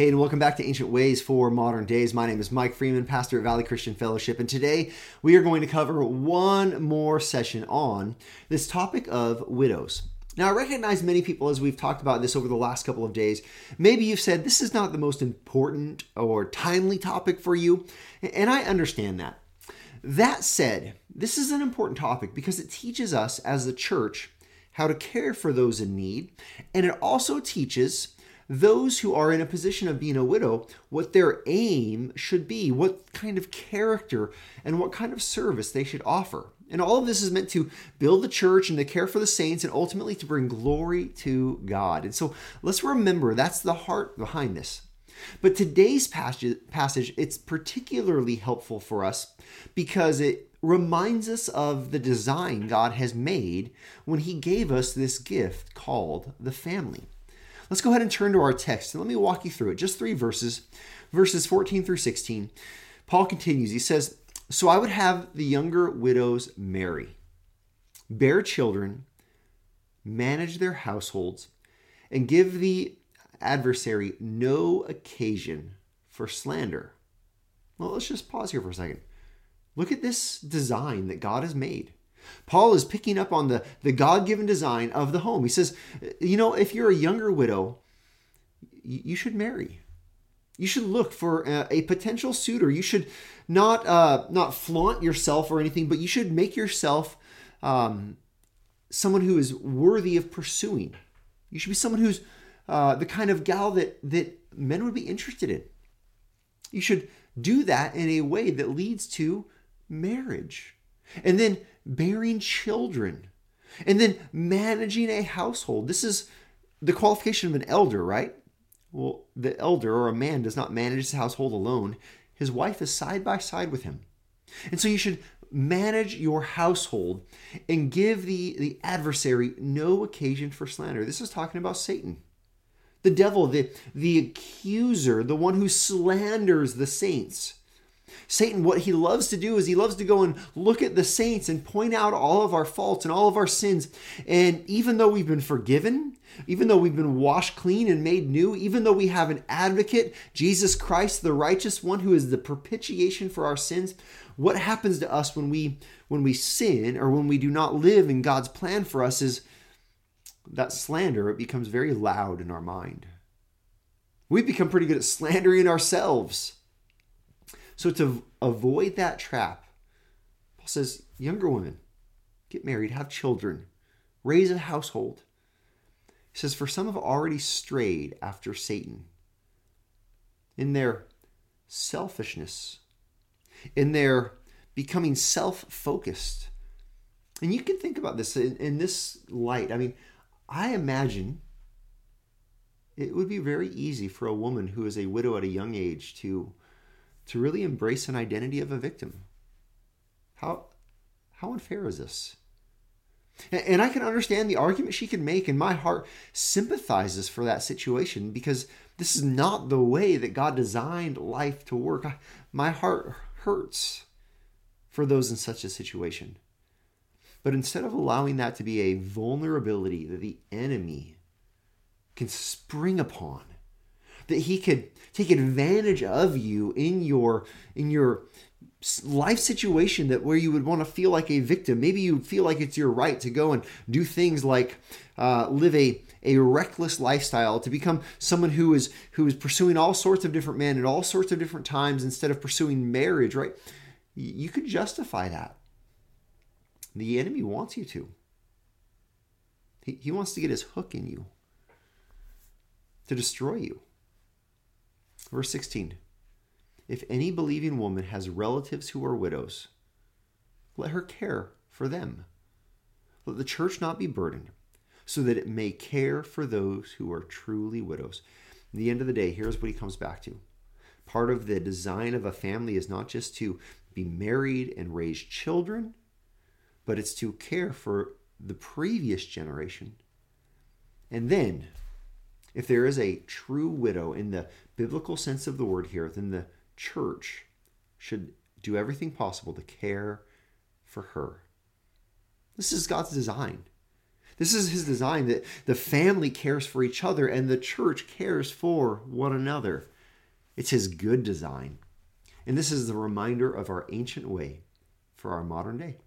Hey, and welcome back to Ancient Ways for Modern Days. My name is Mike Freeman, pastor at Valley Christian Fellowship, and today we are going to cover one more session on this topic of widows. Now, I recognize many people, as we've talked about this over the last couple of days, maybe you've said this is not the most important or timely topic for you, and I understand that. That said, this is an important topic because it teaches us as the church how to care for those in need, and it also teaches those who are in a position of being a widow what their aim should be, what kind of character and what kind of service they should offer. And all of this is meant to build the church and to care for the saints and ultimately to bring glory to God. And so let's remember that's the heart behind this. But today's passage, passage it's particularly helpful for us because it reminds us of the design God has made when he gave us this gift called the family. Let's go ahead and turn to our text and let me walk you through it. Just three verses, verses 14 through 16. Paul continues. He says, So I would have the younger widows marry, bear children, manage their households, and give the adversary no occasion for slander. Well, let's just pause here for a second. Look at this design that God has made. Paul is picking up on the, the God given design of the home. He says, you know, if you're a younger widow, you should marry. You should look for a, a potential suitor. You should not uh, not flaunt yourself or anything, but you should make yourself um, someone who is worthy of pursuing. You should be someone who's uh, the kind of gal that that men would be interested in. You should do that in a way that leads to marriage. And then bearing children, and then managing a household. This is the qualification of an elder, right? Well, the elder or a man does not manage his household alone. His wife is side by side with him. And so you should manage your household and give the, the adversary no occasion for slander. This is talking about Satan. The devil, the, the accuser, the one who slanders the saints. Satan, what he loves to do is he loves to go and look at the saints and point out all of our faults and all of our sins. And even though we've been forgiven, even though we've been washed clean and made new, even though we have an advocate, Jesus Christ, the righteous one who is the propitiation for our sins, what happens to us when we when we sin or when we do not live in God's plan for us is that slander it becomes very loud in our mind. We become pretty good at slandering ourselves. So to avoid that trap, Paul says, younger women, get married, have children, raise a household. He says, For some have already strayed after Satan in their selfishness, in their becoming self focused. And you can think about this in, in, this light. I mean, I imagine it would be very easy for a woman who is a widow at a young age to to really embrace an identity of a victim. How, how unfair is this? And I can understand the argument she can make, and my heart sympathizes for that situation because this is not the way that God designed life to work. My heart hurts for those in such a situation. But instead of allowing that to be a vulnerability that the enemy can spring upon, that he could take advantage of you in your in your life situation that where you would want to feel like a victim. Maybe you feel like it's your right to go and do things like uh, live a a reckless lifestyle to become someone who is who is pursuing all sorts of different men at all sorts of different times instead of pursuing marriage right? You could justify that. The enemy wants you to. He, he wants to get his hook in you to destroy you Verse 16 If any believing woman has relatives who are widows, let her care for them. Let the church not be burdened, so that it may care for those who are truly widows. At the end of the day, here's what he comes back to. Part of the design of a family is not just to be married and raise children, but it's to care for the previous generation. And then if there is a true widow in the biblical sense of the word here, then the church should do everything possible to care for her. This is God's design. This is his design that the family cares for each other and the church cares for one another. It's his good design. And this is the reminder of our ancient way for our modern day.